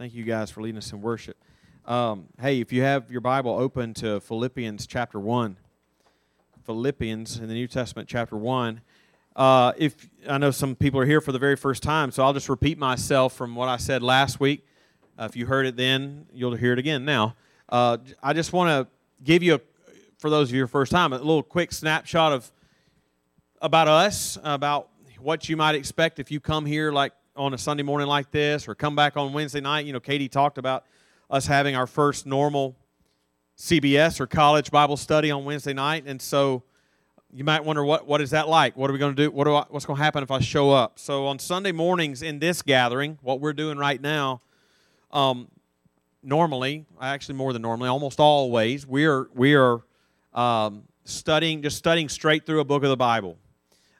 Thank you guys for leading us in worship. Um, hey, if you have your Bible open to Philippians chapter 1, Philippians in the New Testament, chapter 1. Uh, if I know some people are here for the very first time, so I'll just repeat myself from what I said last week. Uh, if you heard it then, you'll hear it again now. Uh, I just want to give you, a, for those of you first time, a little quick snapshot of about us, about what you might expect if you come here like on a Sunday morning like this, or come back on Wednesday night. You know, Katie talked about us having our first normal CBS or college Bible study on Wednesday night, and so you might wonder what what is that like? What are we going to do? What do I, what's going to happen if I show up? So on Sunday mornings in this gathering, what we're doing right now, um, normally, actually more than normally, almost always, we are we are um, studying just studying straight through a book of the Bible.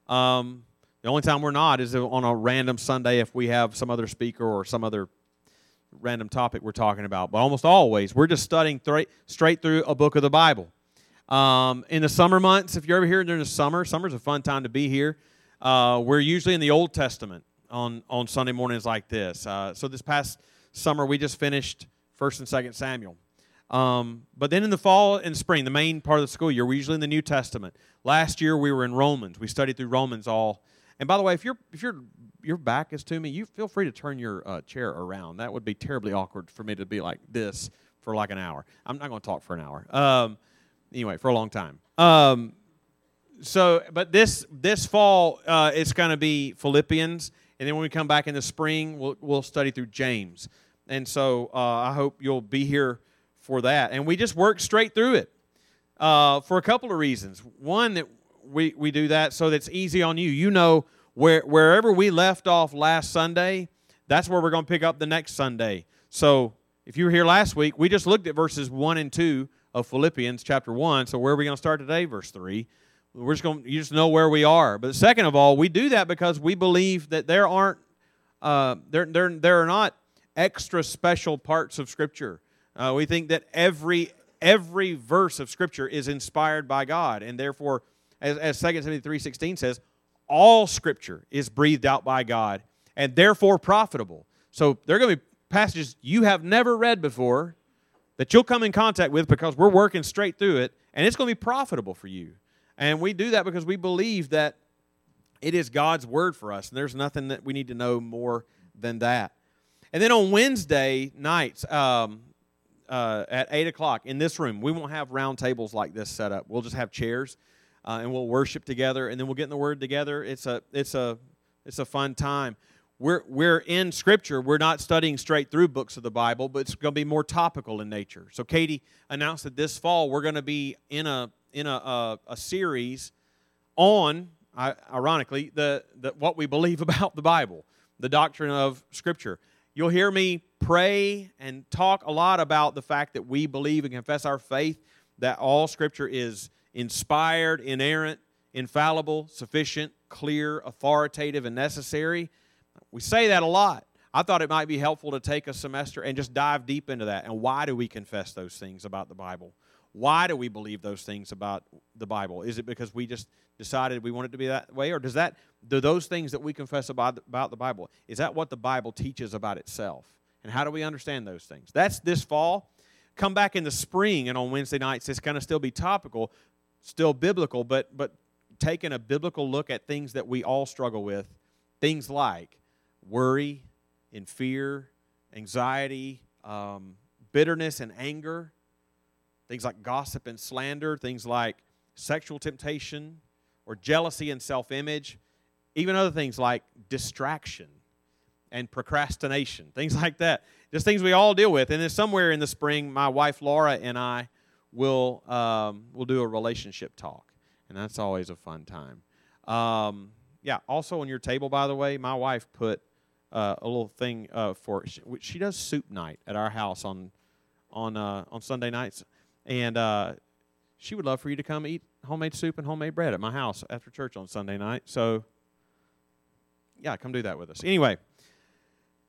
Um, the only time we're not is on a random Sunday if we have some other speaker or some other random topic we're talking about. But almost always, we're just studying th- straight through a book of the Bible. Um, in the summer months, if you're ever here during the summer, summer's a fun time to be here. Uh, we're usually in the Old Testament on, on Sunday mornings like this. Uh, so this past summer, we just finished First and Second Samuel. Um, but then in the fall and spring, the main part of the school year, we're usually in the New Testament. Last year, we were in Romans. We studied through Romans all and by the way, if your if your your back is to me, you feel free to turn your uh, chair around. That would be terribly awkward for me to be like this for like an hour. I'm not going to talk for an hour. Um, anyway, for a long time. Um, so, but this this fall, uh, it's going to be Philippians, and then when we come back in the spring, we'll we'll study through James. And so, uh, I hope you'll be here for that. And we just work straight through it uh, for a couple of reasons. One that we, we do that so that's easy on you. You know where wherever we left off last Sunday, that's where we're going to pick up the next Sunday. So if you were here last week, we just looked at verses 1 and 2 of Philippians chapter 1. So where are we going to start today? Verse 3. We're just going you just know where we are. But second of all, we do that because we believe that there aren't uh, there, there, there are not extra special parts of Scripture. Uh, we think that every every verse of Scripture is inspired by God, and therefore as, as 2 Timothy 3.16 says, all Scripture is breathed out by God and therefore profitable. So there are going to be passages you have never read before that you'll come in contact with because we're working straight through it, and it's going to be profitable for you. And we do that because we believe that it is God's word for us, and there's nothing that we need to know more than that. And then on Wednesday nights um, uh, at 8 o'clock in this room, we won't have round tables like this set up. We'll just have chairs uh, and we'll worship together, and then we'll get in the Word together. It's a it's a it's a fun time. We're we're in Scripture. We're not studying straight through books of the Bible, but it's going to be more topical in nature. So Katie announced that this fall we're going to be in a in a a, a series on ironically the, the what we believe about the Bible, the doctrine of Scripture. You'll hear me pray and talk a lot about the fact that we believe and confess our faith that all Scripture is inspired, inerrant, infallible, sufficient, clear, authoritative, and necessary. We say that a lot. I thought it might be helpful to take a semester and just dive deep into that. And why do we confess those things about the Bible? Why do we believe those things about the Bible? Is it because we just decided we want it to be that way, or does that do those things that we confess about about the Bible? Is that what the Bible teaches about itself? And how do we understand those things? That's this fall. Come back in the spring, and on Wednesday nights, it's going to still be topical still biblical, but but taking a biblical look at things that we all struggle with, things like worry and fear, anxiety, um, bitterness and anger, things like gossip and slander, things like sexual temptation or jealousy and self image, even other things like distraction and procrastination, things like that. Just things we all deal with. And then somewhere in the spring, my wife Laura and I we'll um, we'll do a relationship talk, and that's always a fun time. Um, yeah. Also on your table, by the way, my wife put uh, a little thing uh, for she, she, does soup night at our house on on uh, on Sunday nights, and uh, she would love for you to come eat homemade soup and homemade bread at my house after church on Sunday night. So yeah, come do that with us. Anyway,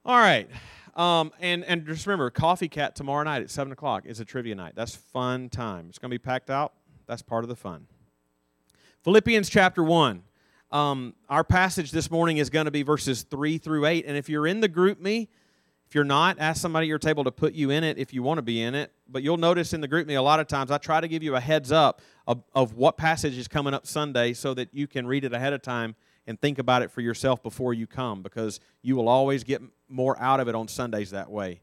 all right. Um, and, and just remember, Coffee Cat tomorrow night at 7 o'clock is a trivia night. That's fun time. It's going to be packed out. That's part of the fun. Philippians chapter 1. Um, our passage this morning is going to be verses 3 through 8. And if you're in the GroupMe, If you're not, ask somebody at your table to put you in it if you want to be in it. But you'll notice in the GroupMe a lot of times I try to give you a heads up of, of what passage is coming up Sunday so that you can read it ahead of time and think about it for yourself before you come because you will always get more out of it on Sundays that way.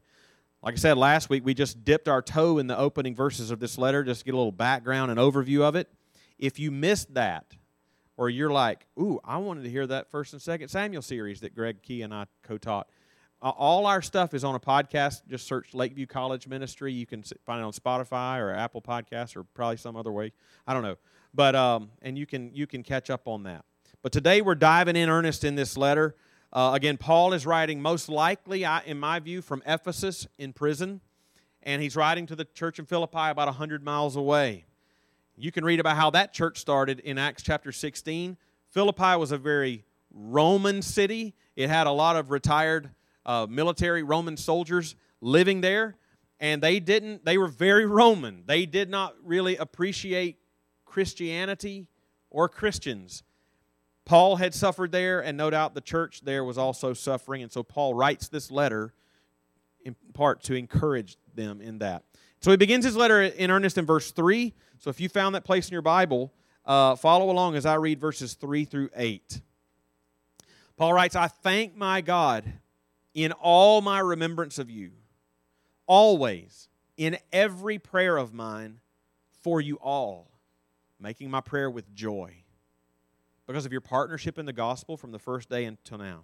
Like I said last week, we just dipped our toe in the opening verses of this letter just to get a little background and overview of it. If you missed that, or you're like, ooh, I wanted to hear that first and second Samuel series that Greg Key and I co taught uh, all our stuff is on a podcast. Just search Lakeview College Ministry. You can find it on Spotify or Apple Podcasts or probably some other way. I don't know, but um, and you can you can catch up on that. But today we're diving in earnest in this letter. Uh, again, Paul is writing most likely, in my view, from Ephesus in prison, and he's writing to the church in Philippi about hundred miles away. You can read about how that church started in Acts chapter 16. Philippi was a very Roman city. It had a lot of retired uh, military Roman soldiers living there, and they didn't, they were very Roman. They did not really appreciate Christianity or Christians. Paul had suffered there, and no doubt the church there was also suffering, and so Paul writes this letter in part to encourage them in that. So he begins his letter in earnest in verse 3. So if you found that place in your Bible, uh, follow along as I read verses 3 through 8. Paul writes, I thank my God in all my remembrance of you, always, in every prayer of mine, for you all, making my prayer with joy, because of your partnership in the gospel from the first day until now.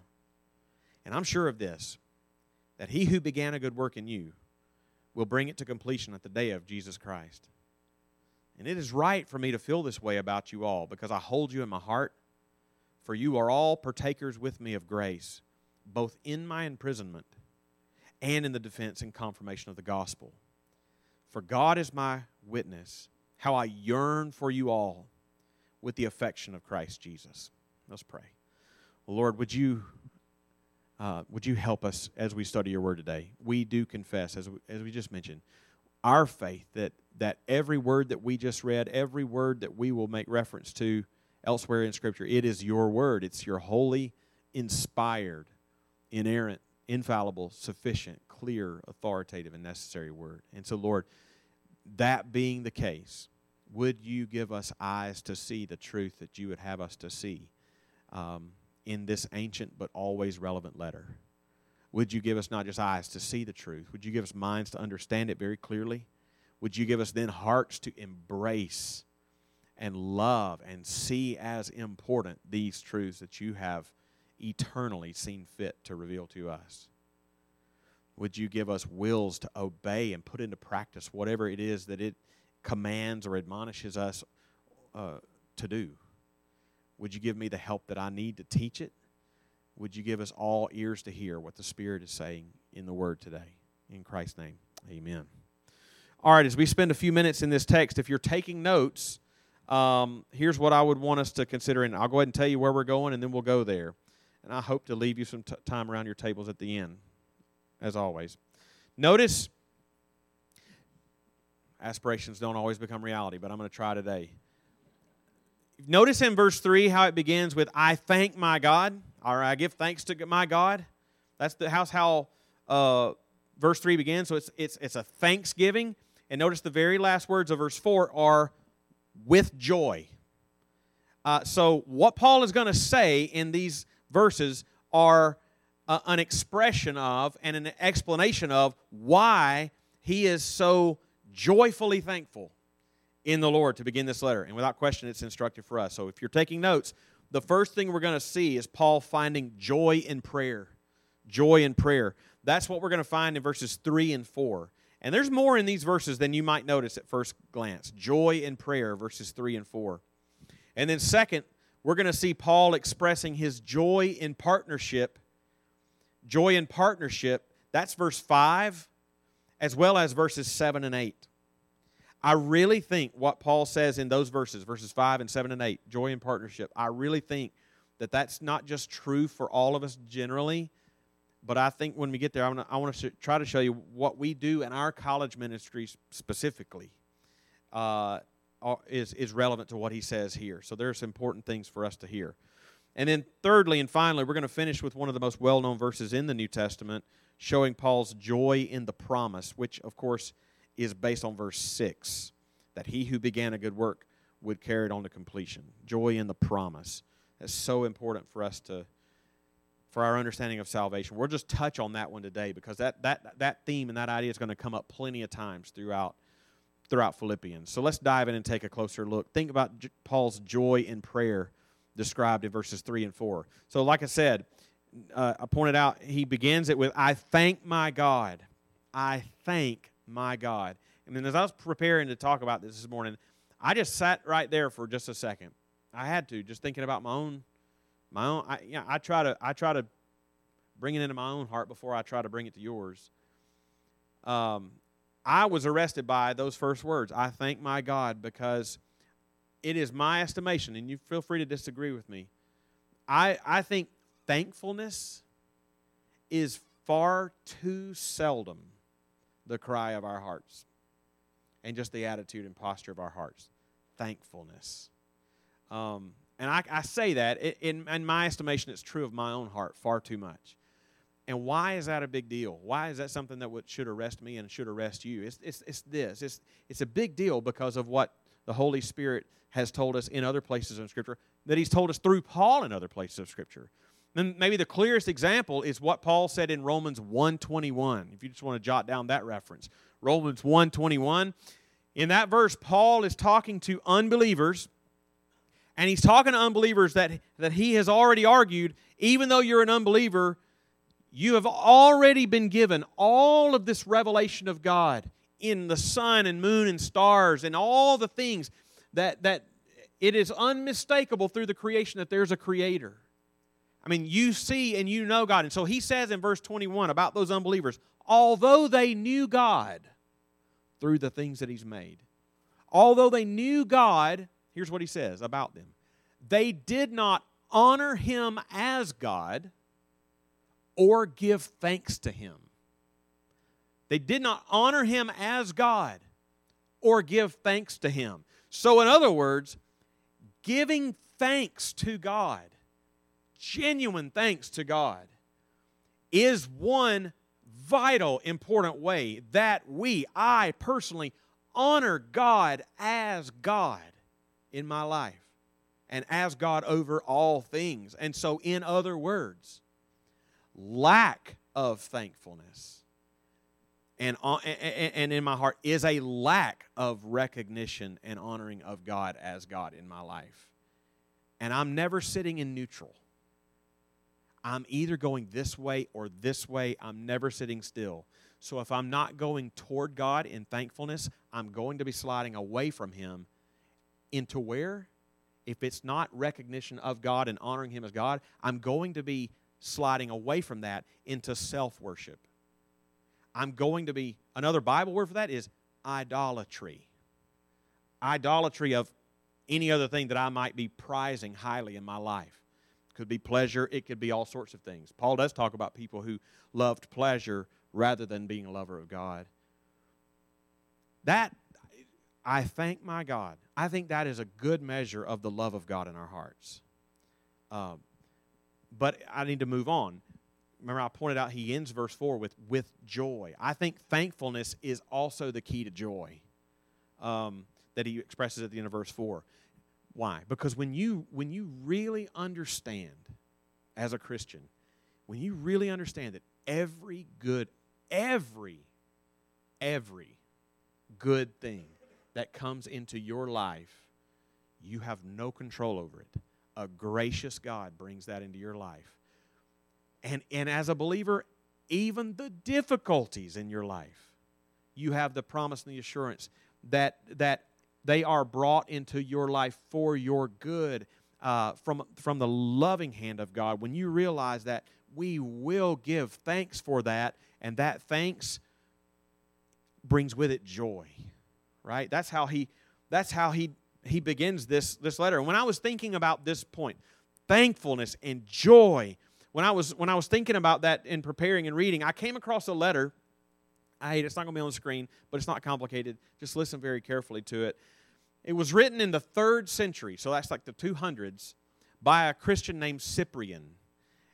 And I'm sure of this, that he who began a good work in you will bring it to completion at the day of Jesus Christ. And it is right for me to feel this way about you all, because I hold you in my heart, for you are all partakers with me of grace both in my imprisonment and in the defense and confirmation of the gospel. For God is my witness, how I yearn for you all with the affection of Christ Jesus. Let's pray. Lord, would you uh, would you help us as we study your word today? We do confess, as we, as we just mentioned, our faith that that every word that we just read, every word that we will make reference to elsewhere in Scripture, it is your word. It's your holy, inspired, inerrant, infallible, sufficient, clear, authoritative, and necessary word. And so, Lord, that being the case, would you give us eyes to see the truth that you would have us to see um, in this ancient but always relevant letter? Would you give us not just eyes to see the truth? Would you give us minds to understand it very clearly? Would you give us then hearts to embrace and love and see as important these truths that you have eternally seen fit to reveal to us. Would you give us wills to obey and put into practice whatever it is that it commands or admonishes us uh, to do? Would you give me the help that I need to teach it? Would you give us all ears to hear what the Spirit is saying in the Word today? In Christ's name, amen. All right, as we spend a few minutes in this text, if you're taking notes, um, here's what I would want us to consider, and I'll go ahead and tell you where we're going, and then we'll go there and I hope to leave you some t- time around your tables at the end, as always. Notice, aspirations don't always become reality, but I'm going to try today. Notice in verse 3 how it begins with, I thank my God, or I give thanks to my God. That's the house how uh, verse 3 begins. So it's, it's, it's a thanksgiving. And notice the very last words of verse 4 are with joy. Uh, so, what Paul is going to say in these verses are uh, an expression of and an explanation of why he is so joyfully thankful in the Lord to begin this letter. And without question, it's instructive for us. So if you're taking notes, the first thing we're going to see is Paul finding joy in prayer. Joy in prayer. That's what we're going to find in verses 3 and 4. And there's more in these verses than you might notice at first glance. Joy in prayer, verses 3 and 4. And then, second, we're going to see Paul expressing his joy in partnership. Joy in partnership, that's verse 5, as well as verses 7 and 8. I really think what Paul says in those verses, verses 5 and 7 and 8, joy in partnership, I really think that that's not just true for all of us generally, but I think when we get there, I want to, I want to try to show you what we do in our college ministries specifically. Uh, is, is relevant to what he says here. So there's important things for us to hear. And then, thirdly and finally, we're going to finish with one of the most well known verses in the New Testament showing Paul's joy in the promise, which, of course, is based on verse 6 that he who began a good work would carry it on to completion. Joy in the promise. That's so important for us to for our understanding of salvation. We'll just touch on that one today because that that that theme and that idea is going to come up plenty of times throughout throughout Philippians. So let's dive in and take a closer look. Think about Paul's joy in prayer described in verses 3 and 4. So like I said, uh, I pointed out he begins it with I thank my God. I thank my God. And then as I was preparing to talk about this this morning, I just sat right there for just a second. I had to, just thinking about my own, my own. I, you know, I try to, I try to bring it into my own heart before I try to bring it to yours. Um, I was arrested by those first words. I thank my God because it is my estimation, and you feel free to disagree with me. I, I think thankfulness is far too seldom the cry of our hearts and just the attitude and posture of our hearts. Thankfulness. Um, and I, I, say that, in, in my estimation, it's true of my own heart far too much. And why is that a big deal? Why is that something that would, should arrest me and should arrest you? It's, it's, it's this. It's, it's a big deal because of what the Holy Spirit has told us in other places in Scripture, that He's told us through Paul in other places of Scripture. And maybe the clearest example is what Paul said in Romans 1.21, if you just want to jot down that reference. Romans 1.21. In that verse, Paul is talking to unbelievers, and he's talking to unbelievers that, that he has already argued, even though you're an unbeliever, you have already been given all of this revelation of God in the sun and moon and stars and all the things that, that it is unmistakable through the creation that there's a creator. I mean, you see and you know God. And so he says in verse 21 about those unbelievers, although they knew God through the things that he's made, although they knew God, here's what he says about them they did not honor him as God or give thanks to him. They did not honor him as God or give thanks to him. So, in other words, giving thanks to God, genuine thanks to God, is one vital, important way that we, I personally, honor God as God in my life and as God over all things. And so, in other words, lack of thankfulness and, uh, and in my heart is a lack of recognition and honoring of God as God in my life. And I'm never sitting in neutral. I'm either going this way or this way. I'm never sitting still. So if I'm not going toward God in thankfulness, I'm going to be sliding away from Him into where? If it's not recognition of God and honoring Him as God, I'm going to be sliding away from that into self worship. I'm going to be, another Bible word for that is idolatry. Idolatry of any other thing that I might be prizing highly in my life. Could be pleasure, it could be all sorts of things. Paul does talk about people who loved pleasure rather than being a lover of God. That, I thank my God. I think that is a good measure of the love of God in our hearts. Um, but I need to move on. Remember, I pointed out he ends verse 4 with, with joy. I think thankfulness is also the key to joy um, that he expresses at the end of verse 4. Why? Because when you, when you really understand as a Christian, when you really understand that every good, every, every good thing that comes into your life, you have no control over it a gracious God brings that into your life. And, and as a believer, even the difficulties in your life, you have the promise and the assurance that, that they are brought into your life for your good uh, from, from the loving hand of God. When you realize that, we will give thanks for that, and that thanks brings with it joy, right? That's how he, that's how he he begins this, this letter. And when I was thinking about this point, thankfulness and joy, when I was when I was thinking about that in preparing and reading, I came across a letter. I hate it. It's not going to be on the screen, but it's not complicated. Just listen very carefully to it. It was written in the third century, so that's like the 200s, by a Christian named Cyprian.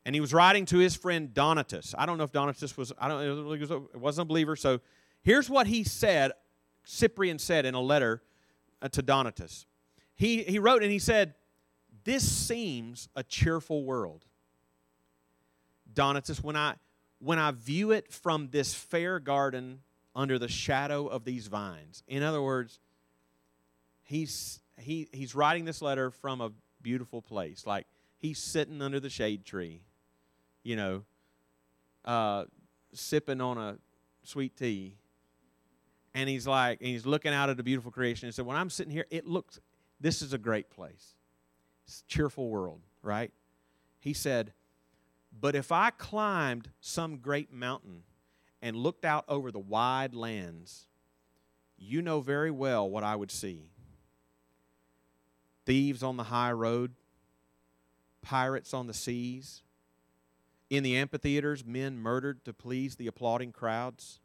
And he was writing to his friend Donatus. I don't know if Donatus was, I don't it wasn't a believer. So here's what he said, Cyprian said in a letter uh, to Donatus. He, he wrote and he said, This seems a cheerful world. Donatus, when I, when I view it from this fair garden under the shadow of these vines. In other words, he's, he, he's writing this letter from a beautiful place. Like he's sitting under the shade tree, you know, uh, sipping on a sweet tea. And he's like, and he's looking out at a beautiful creation and said, When I'm sitting here, it looks, this is a great place. It's a cheerful world, right? He said, But if I climbed some great mountain and looked out over the wide lands, you know very well what I would see thieves on the high road, pirates on the seas, in the amphitheaters, men murdered to please the applauding crowds,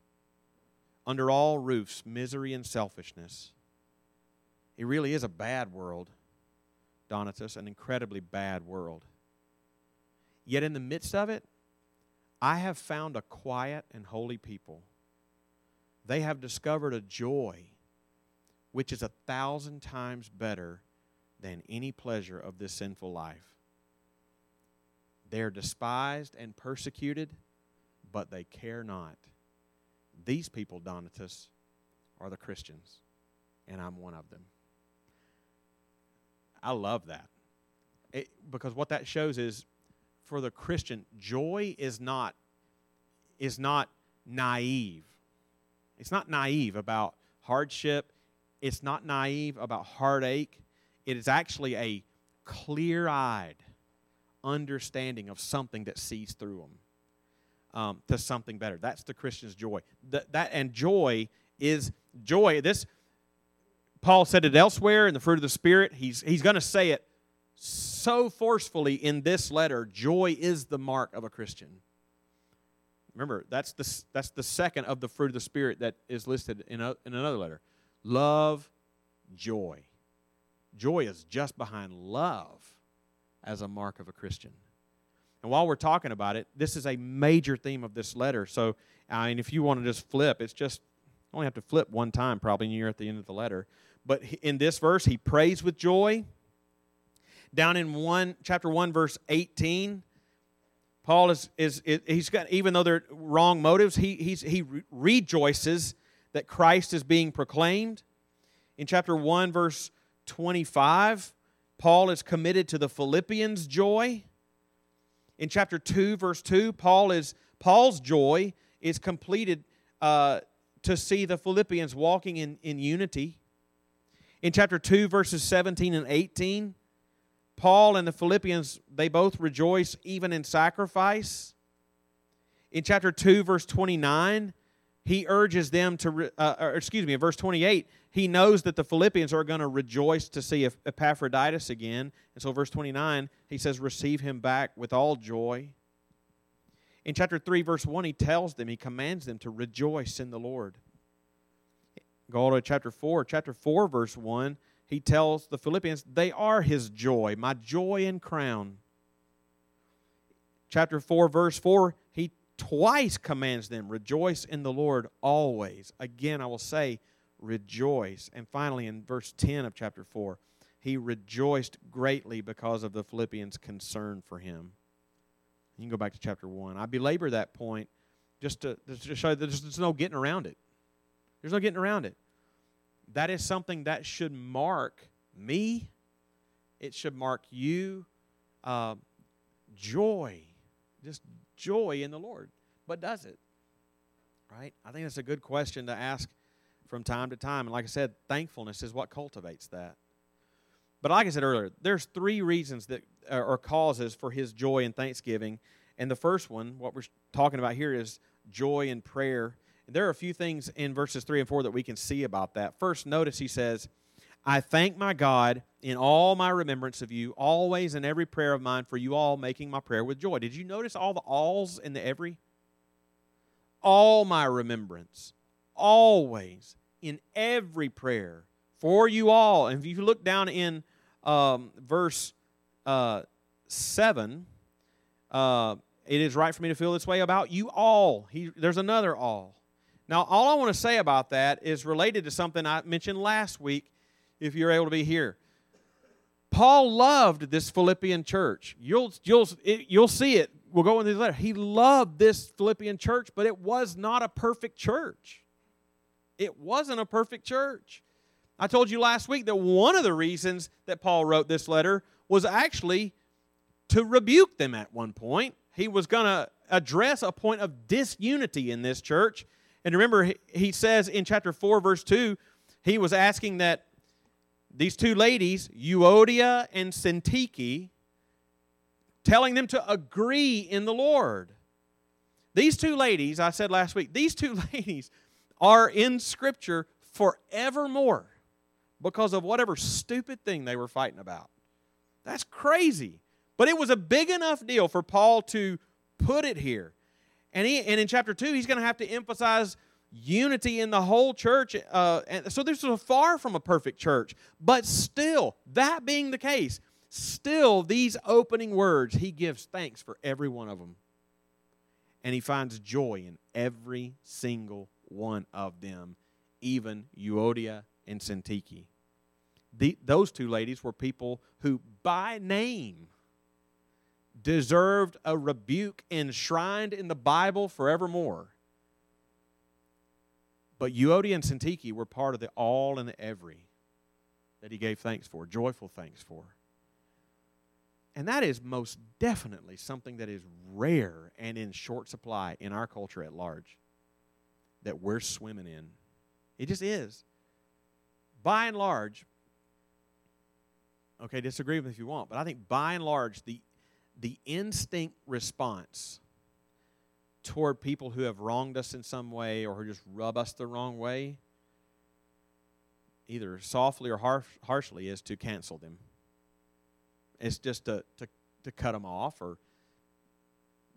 under all roofs, misery and selfishness. It really is a bad world, Donatus, an incredibly bad world. Yet in the midst of it, I have found a quiet and holy people. They have discovered a joy which is a thousand times better than any pleasure of this sinful life. They're despised and persecuted, but they care not. These people, Donatus, are the Christians, and I'm one of them. I love that. It, because what that shows is for the Christian, joy is not is not naive. It's not naive about hardship. It's not naive about heartache. It is actually a clear-eyed understanding of something that sees through them um, to something better. That's the Christian's joy. That, that and joy is joy. This Paul said it elsewhere in the fruit of the Spirit. He's he's going to say it so forcefully in this letter. Joy is the mark of a Christian. Remember, that's the, that's the second of the fruit of the Spirit that is listed in, a, in another letter. Love, joy. Joy is just behind love as a mark of a Christian. And while we're talking about it, this is a major theme of this letter. So, I mean, if you want to just flip, it's just only have to flip one time probably, and you're at the end of the letter. But in this verse, he prays with joy. Down in one chapter one, verse eighteen, Paul is is he's got even though they're wrong motives, he he's, he rejoices that Christ is being proclaimed. In chapter one, verse twenty-five, Paul is committed to the Philippians' joy. In chapter 2, verse 2, Paul is Paul's joy is completed uh, to see the Philippians walking in, in unity. In chapter 2, verses 17 and 18, Paul and the Philippians, they both rejoice even in sacrifice. In chapter 2, verse 29, he urges them to, uh, or excuse me, in verse 28, he knows that the Philippians are going to rejoice to see Epaphroditus again. And so, verse 29, he says, Receive him back with all joy. In chapter 3, verse 1, he tells them, he commands them to rejoice in the Lord. Go to chapter 4. Chapter 4, verse 1, he tells the Philippians, They are his joy, my joy and crown. Chapter 4, verse 4, he twice commands them, Rejoice in the Lord always. Again, I will say, Rejoice. And finally, in verse 10 of chapter 4, he rejoiced greatly because of the Philippians' concern for him. You can go back to chapter 1. I belabor that point just to, just to show that there's, no getting around it. There's no getting around it. That is something that should mark me, it should mark you. Uh, joy, just joy in the Lord. But does it? Right? I think that's a good question to ask from time to time. And like I said, thankfulness is what cultivates that. But like I said earlier, there's three reasons that uh, are causes for his joy and thanksgiving. And the first one, what we're talking about here, is joy and prayer. And there are a few things in verses 3 and 4 that we can see about that. First, notice he says, I thank my God in all my remembrance of you, always in every prayer of mine for you all, making my prayer with joy. Did you notice all the alls in the every? All my remembrance, always in every prayer for you all. And if you look down in um, verse uh, 7, Uh, it is right for me to feel this way about you all. He, there's another all. Now, all I want to say about that is related to something I mentioned last week, if you're able to be here. Paul loved this Philippian church. You'll, you'll, it, you'll see it. We'll go into the letter. He loved this Philippian church, but it was not a perfect church. It wasn't a perfect church. I told you last week that one of the reasons that Paul wrote this letter was actually to rebuke them at one point. He was going to address a point of disunity in this church. And remember, he says in chapter 4, verse 2, he was asking that these two ladies, Euodia and Syntyche, telling them to agree in the Lord. These two ladies, I said last week, these two ladies are in Scripture forevermore because of whatever stupid thing they were fighting about. That's crazy. But it was a big enough deal for Paul to put it here. And, he, and in chapter 2, he's going to have to emphasize unity in the whole church. Uh, and so this was far from a perfect church. But still, that being the case, still, these opening words, he gives thanks for every one of them. And he finds joy in every single one of them, even Euodia and Syntyche. The, those two ladies were people who, by name, deserved a rebuke enshrined in the Bible forevermore. But Euodia and Syntyche were part of the all and the every that he gave thanks for, joyful thanks for. And that is most definitely something that is rare and in short supply in our culture at large that we're swimming in. It just is. By and large, okay, disagree with me if you want, but I think by and large, the, the instinct response toward people who have wronged us in some way or who just rub us the wrong way, either softly or harsh, harshly, is to cancel them. It's just to, to, to cut them off or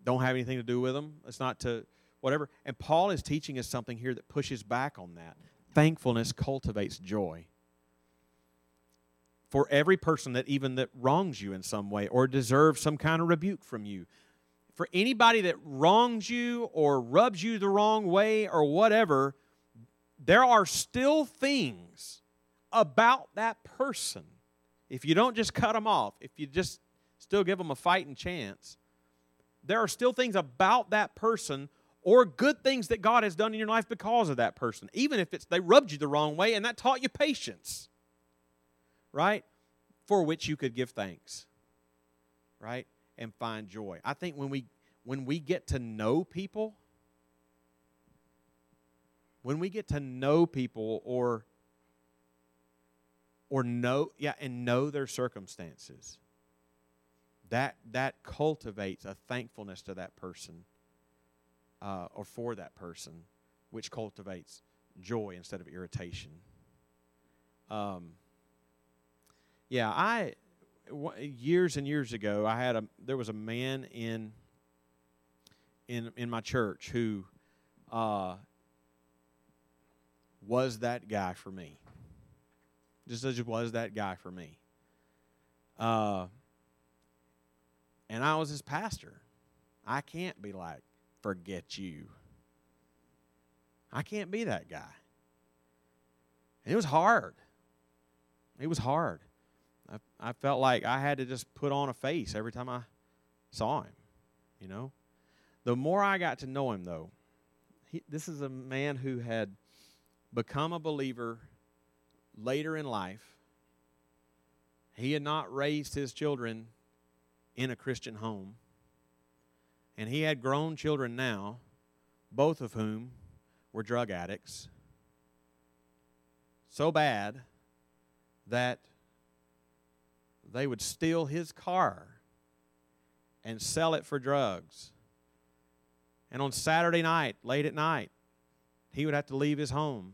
don't have anything to do with them. It's not to whatever. And Paul is teaching us something here that pushes back on that. Thankfulness cultivates joy. For every person that even that wrongs you in some way or deserves some kind of rebuke from you, for anybody that wrongs you or rubs you the wrong way or whatever, there are still things about that person. If you don't just cut them off, if you just still give them a fighting chance, there are still things about that person or good things that God has done in your life because of that person, even if it's they rubbed you the wrong way and that taught you patience. Right? For which you could give thanks. Right? And find joy. I think when we when we get to know people, when we get to know people or or know yeah and know their circumstances that that cultivates a thankfulness to that person uh, or for that person which cultivates joy instead of irritation um, yeah i years and years ago, I had a there was a man in in in my church who uh, was that guy for me. Just as was that guy for me. Uh, and I was his pastor. I can't be like, forget you. I can't be that guy. And it was hard. It was hard. I, I felt like I had to just put on a face every time I saw him, you know. The more I got to know him, though, he, this is a man who had become a believer later in life. He had not raised his children in a Christian home. And he had grown children now, both of whom were drug addicts. So bad that they would steal his car and sell it for drugs. And on Saturday night, late at night, he would have to leave his home,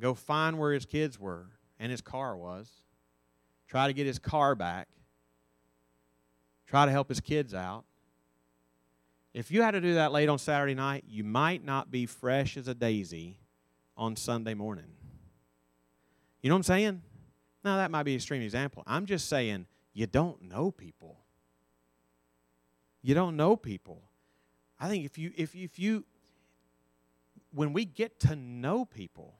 go find where his kids were and his car was, try to get his car back, try to help his kids out. If you had to do that late on Saturday night, you might not be fresh as a daisy on Sunday morning. You know what I'm saying? Now, that might be an extreme example. I'm just saying you don't know people. You don't know people. I think if you if if you when we get to know people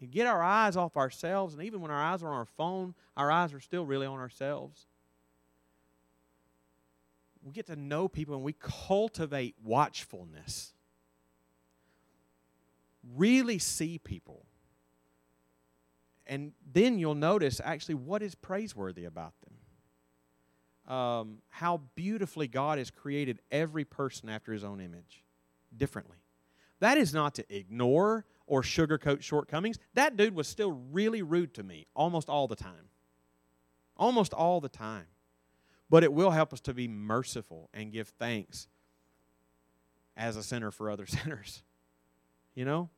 and get our eyes off ourselves, and even when our eyes are on our phone, our eyes are still really on ourselves. We get to know people and we cultivate watchfulness. Really see people. And then you'll notice actually what is praiseworthy about them. Um, how beautifully God has created every person after his own image differently. That is not to ignore or sugarcoat shortcomings. That dude was still really rude to me almost all the time. Almost all the time. But it will help us to be merciful and give thanks as a sinner for other sinners. You know?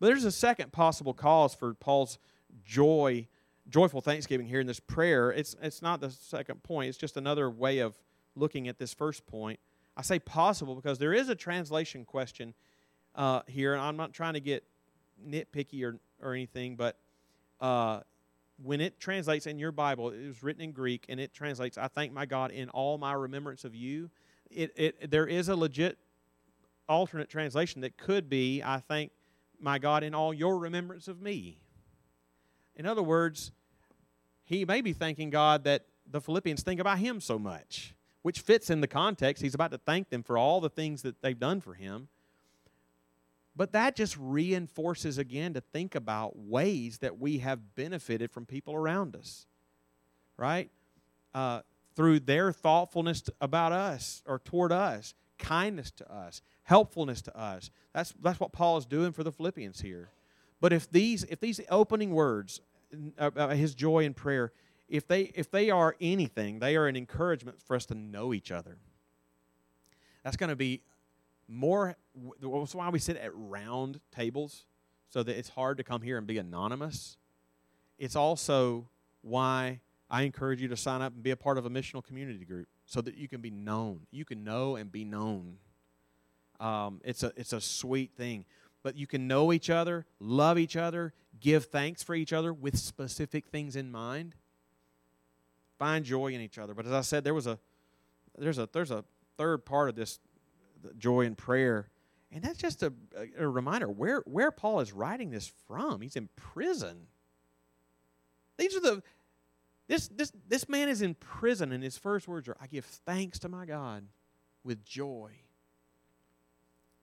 But there's a second possible cause for Paul's joy, joyful thanksgiving here in this prayer. It's, it's not the second point, it's just another way of looking at this first point. I say possible because there is a translation question uh, here, and I'm not trying to get nitpicky or, or anything, but uh, when it translates in your Bible, it was written in Greek, and it translates, I thank my God in all my remembrance of you. It, it, there is a legit alternate translation that could be, I thank my God in all your remembrance of me. In other words, he may be thanking God that the Philippians think about him so much, which fits in the context. He's about to thank them for all the things that they've done for him. But that just reinforces again to think about ways that we have benefited from people around us, right? Uh, through their thoughtfulness about us or toward us, kindness to us, helpfulness to us. That's, that's what Paul is doing for the Philippians here. But if these, if these opening words, about his joy and prayer, if they, if they are anything, they are an encouragement for us to know each other. That's going to be more that's why we sit at round tables so that it's hard to come here and be anonymous. It's also why i encourage you to sign up and be a part of a missional community group so that you can be known. You can know and be known. Um, it's a it's a sweet thing but you can know each other love each other give thanks for each other with specific things in mind find joy in each other but as i said there was a there's a there's a third part of this joy and prayer. And that's just a, a, reminder where, where Paul is writing this from. He's in prison. These are the this this this man is in prison, and his first words are, I give thanks to my God with joy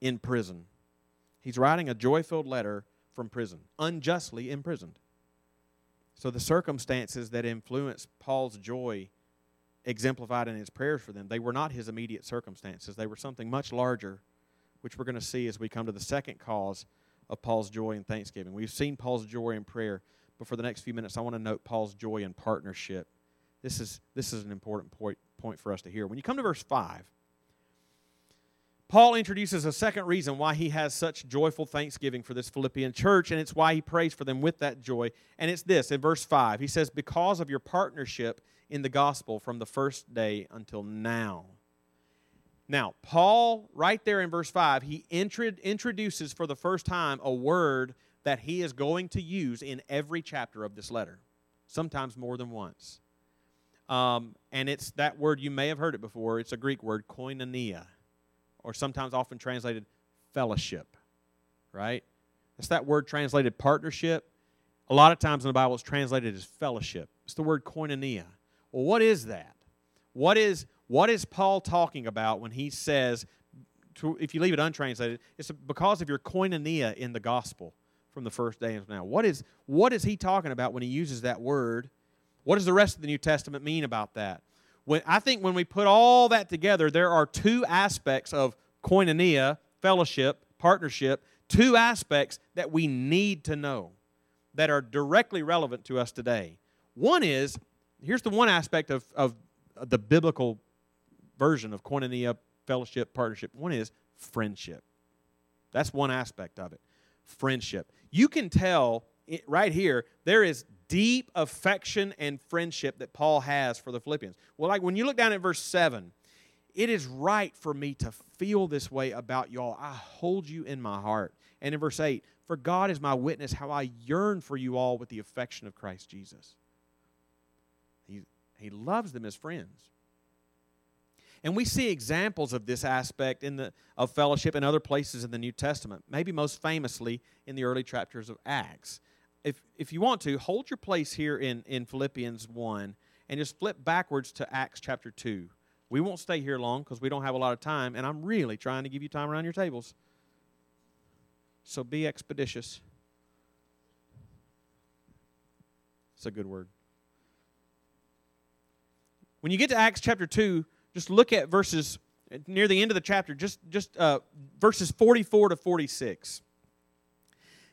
in prison. He's writing a joy filled letter from prison, unjustly imprisoned. So the circumstances that influenced Paul's joy exemplified in his prayers for them, they were not his immediate circumstances. They were something much larger, which we're going to see as we come to the second cause of Paul's joy and thanksgiving. We've seen Paul's joy in prayer, but for the next few minutes, I want to note Paul's joy in partnership. This is, this is an important point, point for us to hear. When you come to verse 5, Paul introduces a second reason why he has such joyful thanksgiving for this Philippian church, and it's why he prays for them with that joy. And it's this in verse 5. He says, Because of your partnership in the gospel from the first day until now. Now, Paul, right there in verse 5, he introduces for the first time a word that he is going to use in every chapter of this letter, sometimes more than once. Um, and it's that word, you may have heard it before. It's a Greek word, koinonia or sometimes often translated fellowship, right? That's that word translated partnership. A lot of times in the Bible, it's translated as fellowship. It's the word koinonia. Well, what is that? What is what is Paul talking about when he says, to, if you leave it untranslated, it's because of your koinonia in the gospel from the first day until now. What is what is he talking about when he uses that word? What does the rest of the New Testament mean about that? When, I think when we put all that together, there are two aspects of koinonia, fellowship, partnership, two aspects that we need to know that are directly relevant to us today. One is here's the one aspect of, of the biblical version of koinonia, fellowship, partnership. One is friendship. That's one aspect of it. Friendship. You can tell right here, there is deep affection and friendship that Paul has for the Philippians. Well, like when you look down at verse 7, it is right for me to feel this way about y'all. I hold you in my heart. And in verse 8, for God is my witness how I yearn for you all with the affection of Christ Jesus. He, he loves them as friends. And we see examples of this aspect in the, of fellowship in other places in the New Testament, maybe most famously in the early chapters of Acts. If, if you want to, hold your place here in, in Philippians 1 and just flip backwards to Acts chapter 2. We won't stay here long because we don't have a lot of time, and I'm really trying to give you time around your tables. So be expeditious. It's a good word. When you get to Acts chapter 2, just look at verses near the end of the chapter, just, just uh, verses 44 to 46.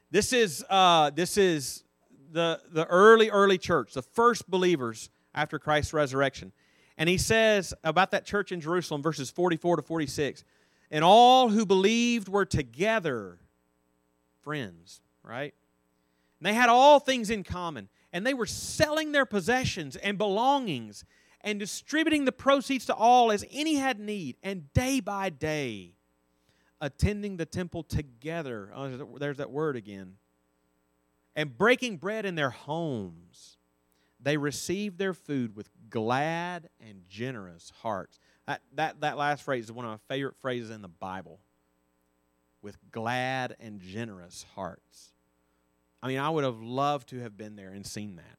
This is, uh, this is the, the early, early church, the first believers after Christ's resurrection. And he says about that church in Jerusalem, verses 44 to 46, and all who believed were together friends, right? And they had all things in common, and they were selling their possessions and belongings and distributing the proceeds to all as any had need, and day by day attending the temple together. Oh, there's that word again. And breaking bread in their homes, they received their food with glad and generous hearts. That, that, that last phrase is one of my favorite phrases in the Bible. With glad and generous hearts. I mean, I would have loved to have been there and seen that,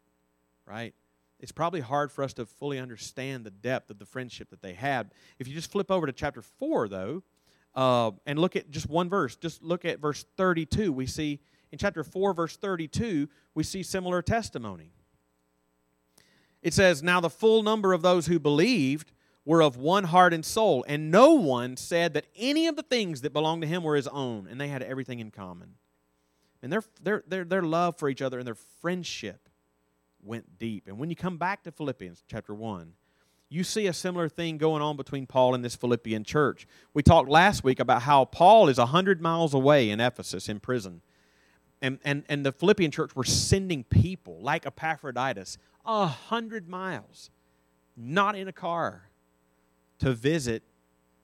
right? it's probably hard for us to fully understand the depth of the friendship that they had. If you just flip over to chapter 4, though, uh, and look at just one verse, just look at verse 32, we see in chapter 4, verse 32, we see similar testimony. It says, Now the full number of those who believed were of one heart and soul, and no one said that any of the things that belonged to him were his own, and they had everything in common. And their, their, their, their love for each other and their friendship went deep. And when you come back to Philippians chapter 1, you see a similar thing going on between Paul and this Philippian church. We talked last week about how Paul is 100 miles away in Ephesus in prison. And, and, and the Philippian church were sending people like Epaphroditus a hundred miles, not in a car, to visit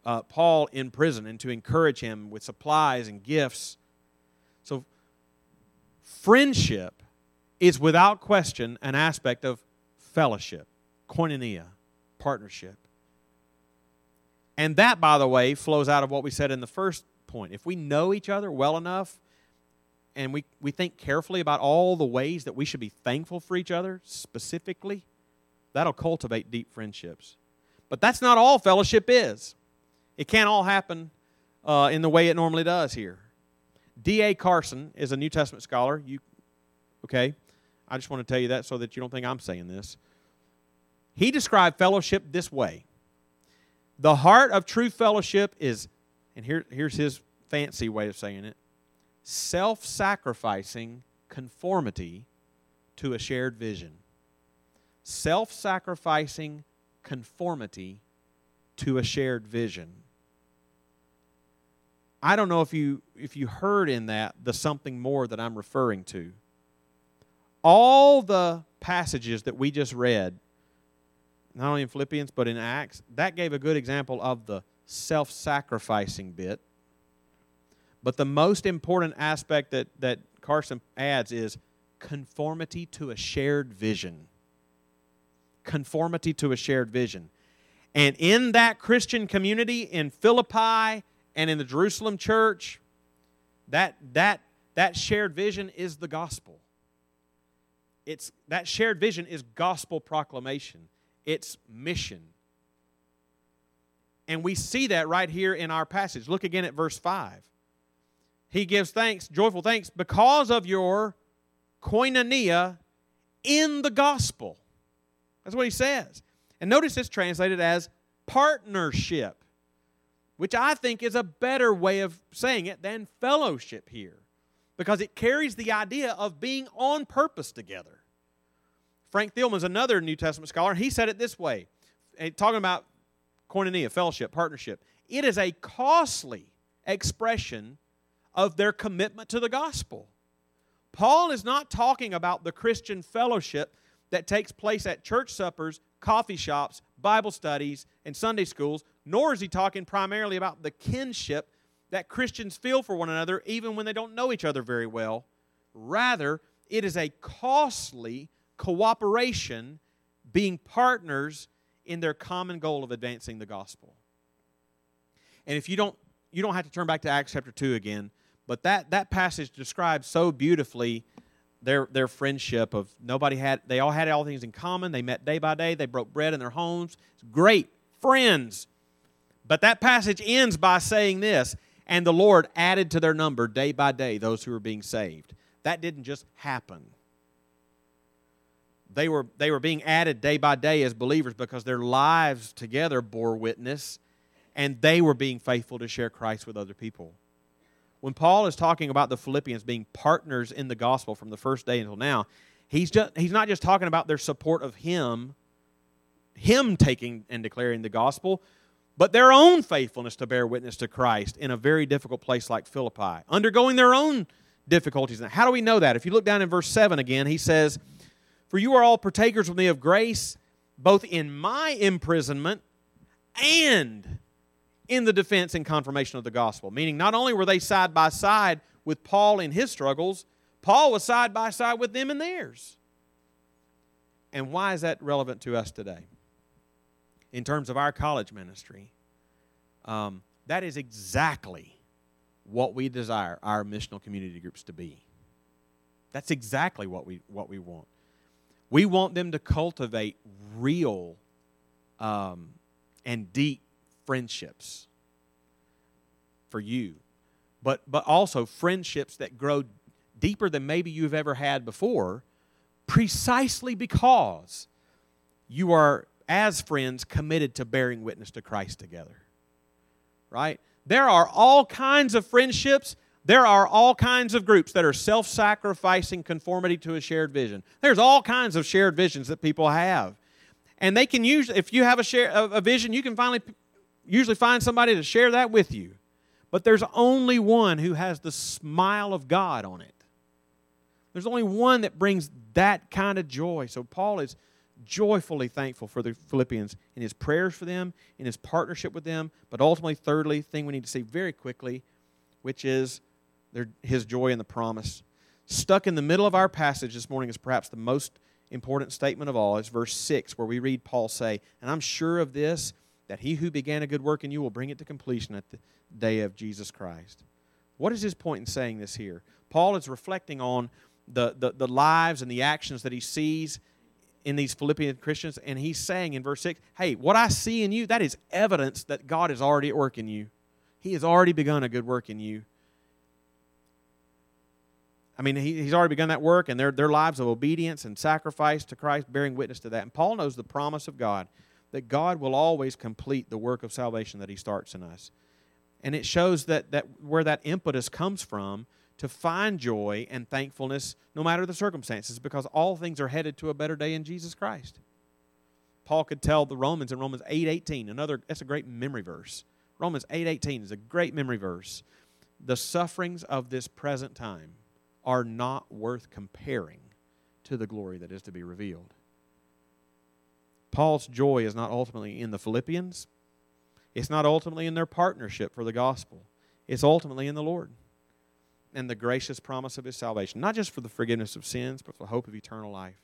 uh, Paul in prison and to encourage him with supplies and gifts. So, friendship is without question an aspect of fellowship, koinonia, partnership. And that, by the way, flows out of what we said in the first point. If we know each other well enough and we, we think carefully about all the ways that we should be thankful for each other specifically, that'll cultivate deep friendships. But that's not all fellowship is. It can't all happen uh, in the way it normally does here. D.A. Carson is a New Testament scholar. You, okay? I just want to tell you that so that you don't think I'm saying this. He described fellowship this way The heart of true fellowship is, and here, here's his fancy way of saying it self sacrificing conformity to a shared vision. Self sacrificing conformity to a shared vision. I don't know if you if you heard in that the something more that I'm referring to all the passages that we just read, not only in Philippians but in Acts, that gave a good example of the self sacrificing bit. But the most important aspect that, that Carson adds is conformity to a shared vision. Conformity to a shared vision. And in that Christian community in Philippi and in the Jerusalem church, that, that, that shared vision is the gospel it's that shared vision is gospel proclamation it's mission. And we see that right here in our passage. Look again at verse 5 he gives thanks joyful thanks because of your koinonia in the gospel. That's what he says. And notice it's translated as partnership which i think is a better way of saying it than fellowship here because it carries the idea of being on purpose together. Frank Thielman is another New Testament scholar, he said it this way eh, talking about koinonia, fellowship, partnership. It is a costly expression of their commitment to the gospel. Paul is not talking about the Christian fellowship that takes place at church suppers, coffee shops, Bible studies, and Sunday schools, nor is he talking primarily about the kinship that Christians feel for one another even when they don't know each other very well. Rather, it is a costly cooperation, being partners in their common goal of advancing the gospel. And if you don't you don't have to turn back to Acts chapter 2 again, but that that passage describes so beautifully their their friendship of nobody had they all had all things in common, they met day by day, they broke bread in their homes. Great friends. But that passage ends by saying this, and the Lord added to their number day by day those who were being saved. That didn't just happen they were, they were being added day by day as believers because their lives together bore witness and they were being faithful to share Christ with other people. When Paul is talking about the Philippians being partners in the gospel from the first day until now, he's, just, he's not just talking about their support of him, him taking and declaring the gospel, but their own faithfulness to bear witness to Christ in a very difficult place like Philippi, undergoing their own difficulties. Now, how do we know that? If you look down in verse 7 again, he says, for you are all partakers with me of grace, both in my imprisonment and in the defense and confirmation of the gospel. Meaning, not only were they side by side with Paul in his struggles, Paul was side by side with them in theirs. And why is that relevant to us today? In terms of our college ministry, um, that is exactly what we desire our missional community groups to be. That's exactly what we, what we want. We want them to cultivate real um, and deep friendships for you, but, but also friendships that grow deeper than maybe you've ever had before, precisely because you are, as friends, committed to bearing witness to Christ together. Right? There are all kinds of friendships there are all kinds of groups that are self sacrificing conformity to a shared vision. There's all kinds of shared visions that people have. And they can use, if you have a, share, a vision, you can finally usually find somebody to share that with you. But there's only one who has the smile of God on it. There's only one that brings that kind of joy. So Paul is joyfully thankful for the Philippians in his prayers for them, in his partnership with them, but ultimately, thirdly, thing we need to see very quickly, which is their, his joy in the promise. Stuck in the middle of our passage this morning is perhaps the most important statement of all. It's verse 6, where we read Paul say, And I'm sure of this, that he who began a good work in you will bring it to completion at the day of Jesus Christ. What is his point in saying this here? Paul is reflecting on the, the, the lives and the actions that he sees in these Philippian Christians, and he's saying in verse 6, Hey, what I see in you, that is evidence that God is already at work in you. He has already begun a good work in you. I mean, he, he's already begun that work, and their, their lives of obedience and sacrifice to Christ, bearing witness to that. And Paul knows the promise of God that God will always complete the work of salvation that he starts in us. And it shows that, that where that impetus comes from to find joy and thankfulness no matter the circumstances, because all things are headed to a better day in Jesus Christ. Paul could tell the Romans in Romans 8:18, another that's a great memory verse. Romans 8:18 is a great memory verse. The sufferings of this present time are not worth comparing to the glory that is to be revealed. Paul's joy is not ultimately in the Philippians, it's not ultimately in their partnership for the gospel, it's ultimately in the Lord and the gracious promise of his salvation, not just for the forgiveness of sins, but for the hope of eternal life.